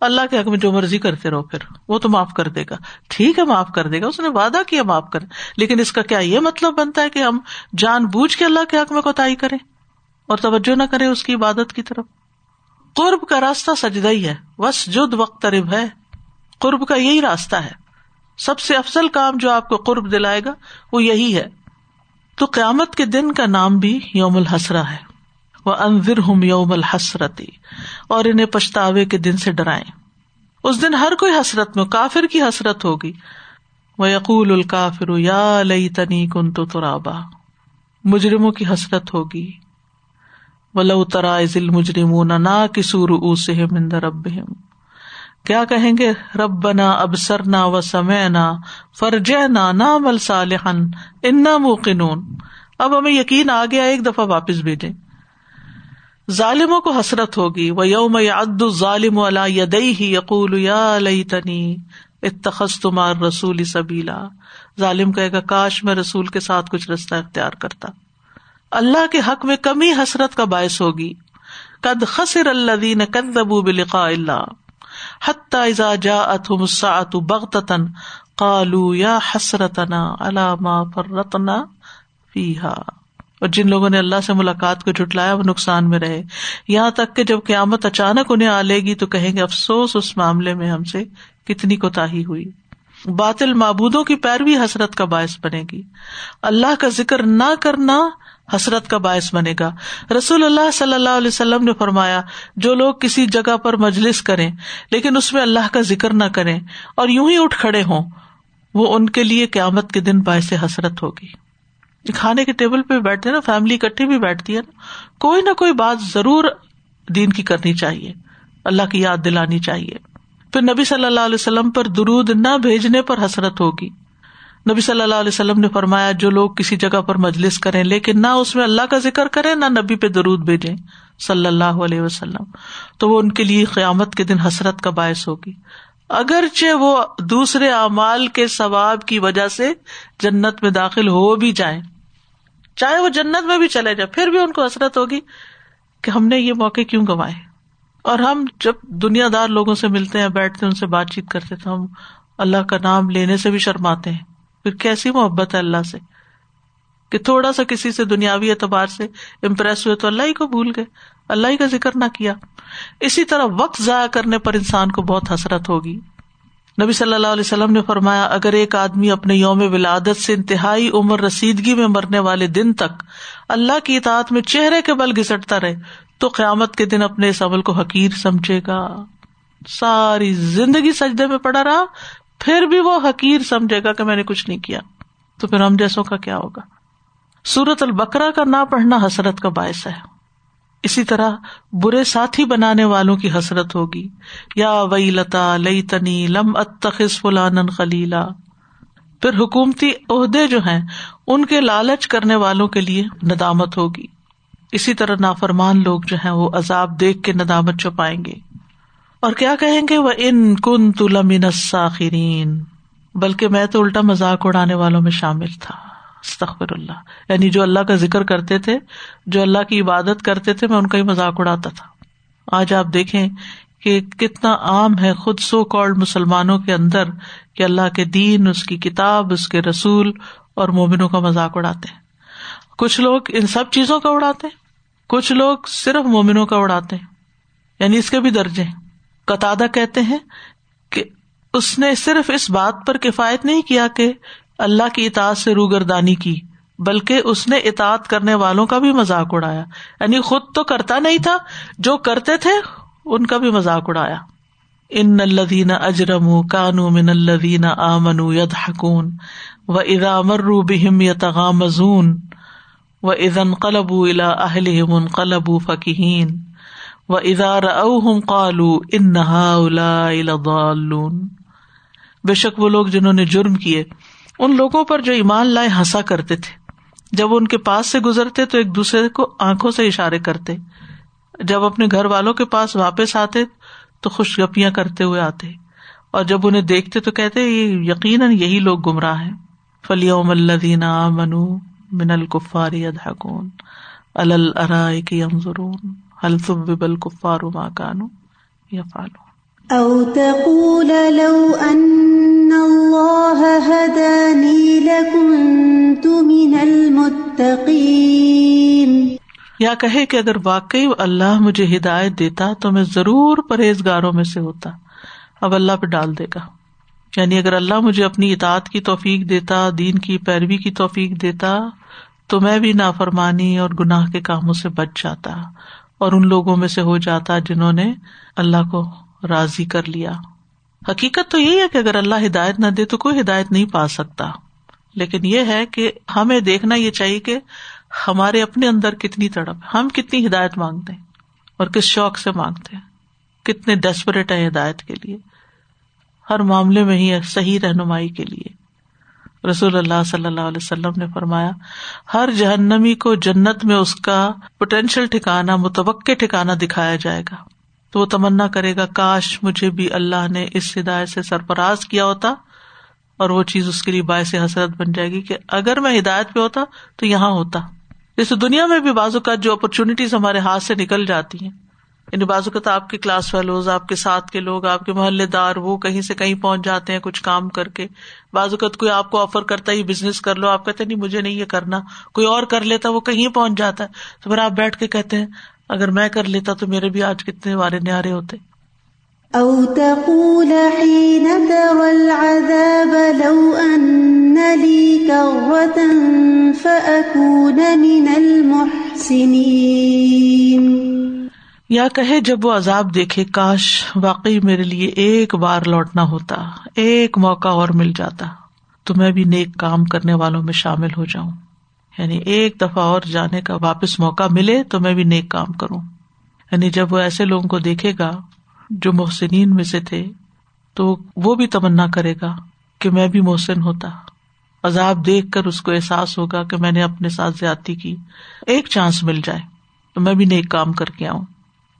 [SPEAKER 2] اللہ کے حق میں جو مرضی کرتے رہو پھر، وہ تو معاف کر دے گا۔ ٹھیک ہے، معاف کر دے گا۔ اس نے وعدہ کیا معاف کر لیکن اس کا کیا یہ مطلب بنتا ہے کہ ہم جان بوجھ کے اللہ کے حق میں کوتا کریں اور توجہ نہ کرے اس کی عبادت کی طرف۔ قرب کا راستہ سجدہ ہی ہے۔ بس جد وقت رب ہے۔ قرب کا یہی راستہ ہے۔ سب سے افسل کام جو آپ کو قرب دلائے گا، وہ یہی ہے۔ تو قیامت کے دن کا نام بھی یوم الحسرا ہے۔ وہ انضر ہوں یوم الحسرتی اور انہیں پچھتاوے کے دن سے ڈرائیں۔ اس دن ہر کوئی حسرت میں، کافر کی حسرت ہوگی۔ وہ یقول الکافر یا لئی تنی کن تو ترابا۔ مجرموں کی حسرت ہوگی۔ ولو ترا ذل مجرم نہ کسور اوسے مندر اب کیا کہیں گے؟ رب بنا اب سرنا و سمے نہ فرج نہ مل صالحن انا موقنون۔ اب ہمیں یقین آ گیا، ایک دفعہ واپس بھیجے ظالموں کو حسرت ہوگی۔ وہ یوم اد ظالم والا یدئی ہی یقول یا لئی تنی اتخذ تمار رسول سبیلا ظالم کہے گا، کاش میں رسول کے ساتھ کچھ رستہ اختیار کرتا۔ اللہ کے حق میں کمی حسرت کا باعث ہوگی۔ قد خسر اللہ دین کد ابو بلقا اللہ حتیٰ جا اتم سات بغتن کالو یا حسرتنا علامہ فرتنا فیحا اور جن لوگوں نے اللہ سے ملاقات کو جٹلایا وہ نقصان میں رہے۔ یہاں تک کہ جب قیامت اچانک انہیں آ لے گی تو کہیں گے، افسوس، اس معاملے میں ہم سے کتنی کوتا ہوئی۔ باطل معبودوں کی پیروی حسرت کا باعث بنے گی۔ اللہ کا ذکر نہ کرنا حسرت کا باعث بنے گا۔ رسول اللہ صلی اللہ علیہ وسلم نے فرمایا، جو لوگ کسی جگہ پر مجلس کریں، لیکن اس میں اللہ کا ذکر نہ کریں اور یوں ہی اٹھ کھڑے ہوں، وہ ان کے لیے قیامت کے دن باعث حسرت ہوگی۔ کھانے کے ٹیبل پہ بیٹھتے نا، فیملی اکٹھی بھی بیٹھتی ہے نا۔ کوئی نہ کوئی بات ضرور دین کی کرنی چاہیے، اللہ کی یاد دلانی چاہیے۔ پھر نبی صلی اللہ علیہ وسلم پر درود نہ بھیجنے پر حسرت ہوگی۔ نبی صلی اللہ علیہ وسلم نے فرمایا، جو لوگ کسی جگہ پر مجلس کریں، لیکن نہ اس میں اللہ کا ذکر کرے نہ نبی پہ درود بھیجے صلی اللہ علیہ وسلم۔ تو وہ ان کے لیے قیامت کے دن حسرت کا باعث ہوگی۔ اگرچہ وہ دوسرے اعمال کے ثواب کی وجہ سے جنت میں داخل ہو بھی جائیں چاہے وہ جنت میں بھی چلے جائے، پھر بھی ان کو حسرت ہوگی کہ ہم نے یہ موقع کیوں گوائے اور ہم جب دنیا دار لوگوں سے ملتے ہیں، بیٹھتے ہیں، ان سے بات چیت کرتے تو ہم اللہ کا نام لینے سے بھی شرماتے ہیں۔ پھر کیسی محبت ہے اللہ سے کہ تھوڑا سا کسی سے دنیاوی اعتبار سے امپریس ہوئے تو اللہ ہی کو بھول گئے۔ اللہ ہی کا ذکر نہ کیا۔ اسی طرح وقت ضائع کرنے پر انسان کو بہت حسرت ہوگی۔ نبی صلی اللہ علیہ وسلم نے فرمایا، اگر ایک آدمی اپنے یوم ولادت سے انتہائی عمر رسیدگی میں مرنے والے دن تک اللہ کی اطاعت میں چہرے کے بل گھسٹتا رہے، تو قیامت کے دن اپنے اس عمل کو حقیر سمجھے گا۔ ساری زندگی سجدے میں پڑا رہا، پھر بھی وہ حقیر سمجھے گا کہ میں نے کچھ نہیں کیا۔ تو پھر ہم جیسوں کا کیا ہوگا؟ سورت البکرا کا نہ پڑھنا حسرت کا باعث ہے۔ اسی طرح برے ساتھی بنانے والوں کی حسرت ہوگی۔ یا وئی لتا لئی تنی لم اتخذ فلان خلیلا۔ پھر حکومتی عہدے جو ہیں، ان کے لالچ کرنے والوں کے لیے ندامت ہوگی۔ اسی طرح نافرمان لوگ جو ہیں، وہ عذاب دیکھ کے ندامت چھپائیں گے۔ اور کیا کہیں گے؟ وہ ان کن تلمین ساخرین بلکہ میں تو الٹا مذاق اڑانے والوں میں شامل تھا۔ استخر اللہ۔ یعنی جو اللہ کا ذکر کرتے تھے، جو اللہ کی عبادت کرتے تھے، میں ان کا ہی مذاق اڑاتا تھا۔ آج آپ دیکھیں کہ کتنا عام ہے خود سو کالڈ مسلمانوں کے اندر کہ اللہ کے دین، اس کی کتاب، اس کے رسول اور مومنوں کا مذاق اڑاتے ہیں۔ کچھ لوگ ان سب چیزوں کا اڑاتے ہیں۔ کچھ لوگ صرف مومنوں کا اڑاتے ہیں۔ یعنی اس کے بھی درجے قطع کہتے ہیں کہ اس نے صرف اس بات پر کفایت نہیں کیا کہ اللہ کی اطاعت سے روگردانی کی، بلکہ اس نے اطاعت کرنے والوں کا بھی مذاق اڑایا۔ یعنی خود تو کرتا نہیں تھا، جو کرتے تھے، ان کا بھی مذاق اڑایا۔ ان الدین اجرم کانو من الدین آمن ید حکون و ادا مرو بہم یتغامزون و ادن قلب الا اہل قلب فکین و ادار اوہم قالو ان بے شک وہ لوگ جنہوں نے جرم کیے ان لوگوں پر جو ایمان لائے ہنسا کرتے تھے۔ جب ان کے پاس سے گزرتے تو ایک دوسرے کو آنکھوں سے اشارے کرتے۔ جب اپنے گھر والوں کے پاس واپس آتے تو خوش گپیاں کرتے ہوئے آتے۔ اور جب انہیں دیکھتے تو کہتے، یہ یقیناً یہی لوگ گمراہ ہیں۔ فلیوم اللہ منو من الکفار ادحکون الرائے کی امزرون حلف بل کفار ما کانو یا فالو
[SPEAKER 1] او تقول لو ان اللہ هدانی لکنت من المتقین
[SPEAKER 2] یا کہے کہ اگر واقعی اللہ مجھے ہدایت دیتا تو میں ضرور پرہیزگاروں میں سے ہوتا۔ اب اللہ پہ ڈال دے گا۔ یعنی اگر اللہ مجھے اپنی اطاعت کی توفیق دیتا، دین کی پیروی کی توفیق دیتا، تو میں بھی نافرمانی اور گناہ کے کاموں سے بچ جاتا اور ان لوگوں میں سے ہو جاتا جنہوں نے اللہ کو راضی کر لیا۔ حقیقت تو یہی ہے کہ اگر اللہ ہدایت نہ دے تو کوئی ہدایت نہیں پا سکتا۔ لیکن یہ ہے کہ ہمیں دیکھنا یہ چاہیے کہ ہمارے اپنے اندر کتنی تڑپ ہم کتنی ہدایت مانگتے ہیں اور کس شوق سے مانگتے ہیں۔ کتنے ڈیسپریٹ ہیں ہدایت کے لیے۔ ہر معاملے میں ہی صحیح رہنمائی کے لیے۔ رسول اللہ صلی اللہ علیہ وسلم نے فرمایا، ہر جہنمی کو جنت میں اس کا پوٹینشیل ٹھکانا متوقع ٹھکانا دکھایا جائے گا۔ تو وہ تمنا کرے گا، کاش مجھے بھی اللہ نے اس ہدایت سے سرفراز کیا ہوتا اور وہ چیز اس کے لیے باعث حسرت بن جائے گی کہ اگر میں ہدایت پہ ہوتا تو یہاں ہوتا۔ جیسے دنیا میں بھی بازو کا جو اپرچونیٹیز ہمارے ہاتھ سے نکل جاتی ہیں یعنی بازو کا تو آپ کے کلاس فیلوز آپ کے ساتھ کے لوگ، آپ کے محلے دار وہ کہیں سے کہیں پہنچ جاتے ہیں کچھ کام کر کے۔ بازو کا کوئی آپ کو آفر کرتا ہے بزنس کر لو، آپ کہتے نہیں، مجھے نہیں یہ کرنا، کوئی اور کر لیتا، وہ کہیں پہنچ جاتا ہے۔ تو پھر آپ بیٹھ کے کہتے ہیں اگر میں کر لیتا تو میرے بھی آج کتنے وارے نیارے ہوتے۔
[SPEAKER 1] او تقول حين ترى العذاب لو ان لي كرة فأكون من المحسنين
[SPEAKER 2] یا کہے جب وہ عذاب دیکھے کاش واقعی میرے لیے ایک بار لوٹنا ہوتا ایک موقع اور مل جاتا تو میں بھی نیک کام کرنے والوں میں شامل ہو جاؤں۔ یعنی ایک دفعہ اور جانے کا واپس موقع ملے تو میں بھی نیک کام کروں۔ یعنی جب وہ ایسے لوگوں کو دیکھے گا جو محسنین میں سے تھے، تو وہ بھی تمنا کرے گا کہ میں بھی محسن ہوتا۔ عذاب دیکھ کر اس کو احساس ہوگا کہ میں نے اپنے ساتھ زیادتی کی۔ ایک چانس مل جائے تو میں بھی نیک کام کر کے آؤں۔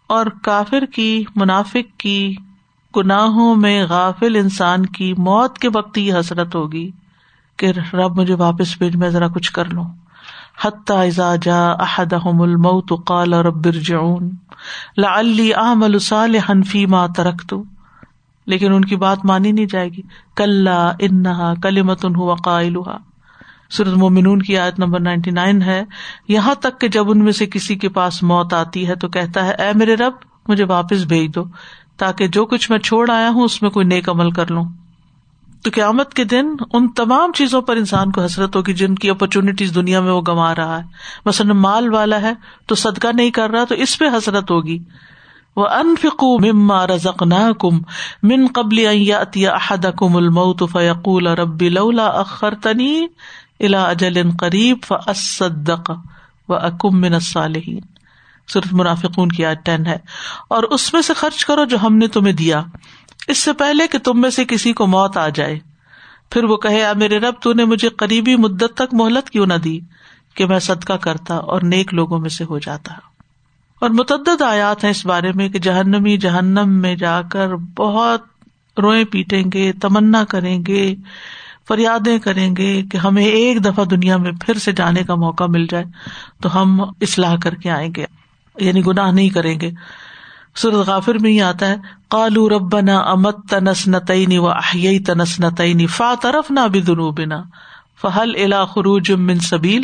[SPEAKER 2] اور کافر کی، منافق کی، گناہوں میں غافل انسان کی موت کے وقت ہی حسرت ہوگی کہ رب مجھے واپس بھیج، میں ذرا کچھ کر لوں۔ حتیٰ جا احدهم الموت قال رب ارجعون. لعلی اعمل صالحا فیما ترکت لیکن ان کی بات مانی نہیں جائے گی. کل انہا کلمت ہوا قائلها. سورت مومنون کی آیت نمبر نائنٹی نائن ہے، یہاں تک کہ جب ان میں سے کسی کے پاس موت آتی ہے تو کہتا ہے، اے میرے رب، مجھے واپس بھیج دو، تاکہ جو کچھ میں چھوڑ آیا ہوں، اس میں کوئی نیک عمل کر لوں. تو قیامت کے دن ان تمام چیزوں پر انسان کو حسرت ہوگی جن کی اپرچونیٹیز دنیا میں وہ گنوا رہا ہے۔ مثلاً مال والا ہے تو صدقہ نہیں کر رہا تو اس پہ حسرت ہوگی۔ وہ انفکو مما رزق نہ کم من قبل احد کم المعت فیقول ربی لولا اخر تنی الا اجل قریب فصدق و اکم من الصالحین صرف منافقون کی آج ٹین ہے۔ اور اس میں سے خرچ کرو جو ہم نے تمہیں دیا۔ اس سے پہلے کہ تم میں سے کسی کو موت آ جائے۔ پھر وہ کہے میرے رب، تو نے مجھے قریبی مدت تک مہلت کیوں نہ دی کہ میں صدقہ کرتا اور نیک لوگوں میں سے ہو جاتا؟ اور متعدد آیات ہیں اس بارے میں کہ جہنمی جہنم میں جا کر بہت روئیں پیٹیں گے، تمنا کریں گے، فریادیں کریں گے کہ ہمیں ایک دفعہ دنیا میں پھر سے جانے کا موقع مل جائے تو ہم اصلاح کر کے آئیں گے یعنی گناہ نہیں کریں گے۔ سرد غافر میں ہی آتا ہے کالو ربنا امت تنس نتعینی و احیئی تنس نتعینی فا طرف نہ بھی دنو بنا فہل الا خروج من سبیل؟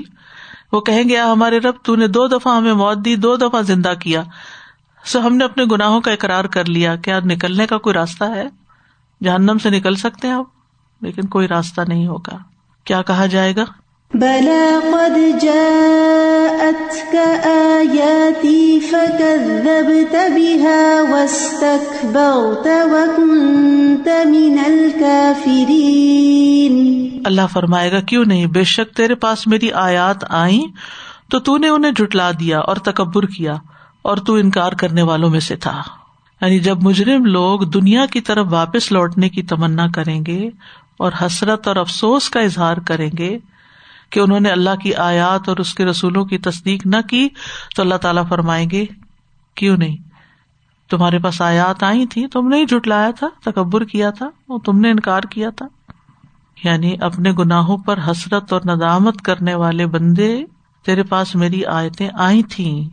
[SPEAKER 2] وہ کہیں گے ہمارے رب، تو نے دو دفعہ ہمیں موت دی، دو دفعہ زندہ کیا۔ سو ہم نے اپنے گناہوں کا اقرار کر لیا۔ کیا نکلنے کا کوئی راستہ ہے؟ جہنم سے نکل سکتے ہیں آپ، لیکن کوئی راستہ نہیں ہوگا۔ کیا کہا جائے گا؟
[SPEAKER 1] بلا قد جاءتك آياتي فكذبت بها واستكبرت وكنت من الكافرين.
[SPEAKER 2] اللہ فرمائے گا، کیوں نہیں؟ بے شک تیرے پاس میری آیات آئی تو تو نے انہیں جٹلا دیا اور تکبر کیا اور تو انکار کرنے والوں میں سے تھا۔ یعنی جب مجرم لوگ دنیا کی طرف واپس لوٹنے کی تمنا کریں گے اور حسرت اور افسوس کا اظہار کریں گے کہ انہوں نے اللہ کی آیات اور اس کے رسولوں کی تصدیق نہ کی تو اللہ تعالیٰ فرمائیں گے، کیوں نہیں؟ تمہارے پاس آیات آئی تھی تم نے ہی جٹلایا تھا، تکبر کیا تھا اور تم نے انکار کیا تھا۔ یعنی اپنے گناہوں پر حسرت اور ندامت کرنے والے بندے تیرے پاس میری آیتیں آئی تھی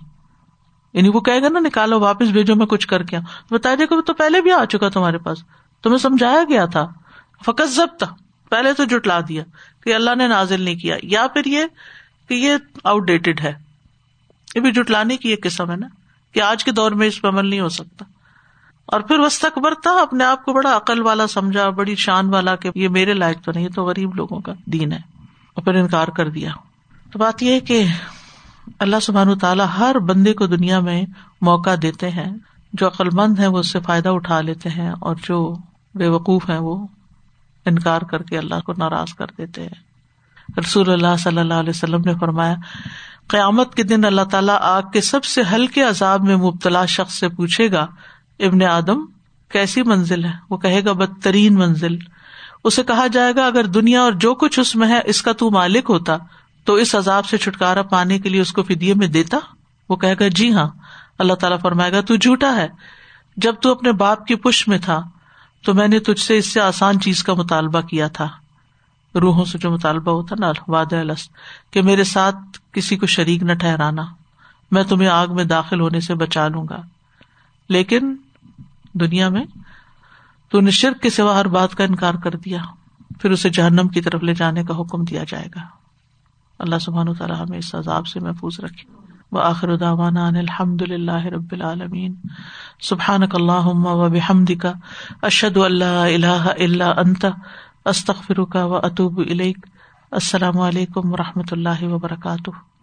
[SPEAKER 2] یعنی وہ کہے گا نا، نکالو، واپس بھیجو، میں کچھ کر کے بتا دے کہ وہ تو پہلے بھی آ چکا تمہارے پاس۔ تمہیں سمجھایا گیا تھا۔ فقط ضبط پہلے تو جٹلا دیا۔ کہ اللہ نے نازل نہیں کیا، یا پھر یہ کہ یہ آؤٹ ڈیٹڈ ہے۔ یہ بھی جٹلانے کی ایک قسم ہے نا، کہ آج کے دور میں اس پہ عمل نہیں ہو سکتا۔ اور پھر وسط اکبر تھا اپنے آپ کو بڑا عقل والا سمجھا، بڑی شان والا کہ یہ میرے لائق تو نہیں تو غریب لوگوں کا دین ہے۔ اور پھر انکار کر دیا۔ تو بات یہ ہے کہ اللہ سبحان تعالیٰ ہر بندے کو دنیا میں موقع دیتے ہیں، جو عقل مند ہے وہ اس سے فائدہ اٹھا لیتے ہیں اور جو بے وقوف ہیں وہ انکار کر کے اللہ کو ناراض کر دیتے ہیں۔ رسول اللہ صلی اللہ علیہ وسلم نے فرمایا، قیامت کے دن اللہ تعالیٰ آگ کے سب سے ہلکے عذاب میں مبتلا شخص سے پوچھے گا، ابن آدم، کیسی منزل ہے؟ وہ کہے گا، بدترین منزل۔ اسے کہا جائے گا، اگر دنیا اور جو کچھ اس میں ہے، اس کا تو مالک ہوتا، تو اس عذاب سے چھٹکارا پانے کے لیے اس کو فدیے میں دیتا؟ وہ کہے گا جی ہاں۔ اللہ تعالیٰ فرمائے گا، تو جھوٹا ہے۔ جب تو اپنے باپ کی پش میں تھا تو میں نے تجھ سے اس سے آسان چیز کا مطالبہ کیا تھا۔ روحوں سے جو مطالبہ ہوتا نا واد کہ میرے ساتھ کسی کو شریک نہ ٹھہرانا، میں تمہیں آگ میں داخل ہونے سے بچا لوں گا۔ لیکن دنیا میں تو نے شرک کے سوا ہر بات کا انکار کر دیا، پھر اسے جہنم کی طرف لے جانے کا حکم دیا جائے گا۔ اللہ سبحان تعالیٰ ہمیں اس عذاب سے محفوظ رکھے۔ وہ آخر داوانا الحمد للہ رب العالمین. سبحان اللہ و بحمد کا اشد اللہ اللہ اللہ انت. استخر کا و اطوب السلام علیکم و رحمۃ اللہ وبرکاتہ.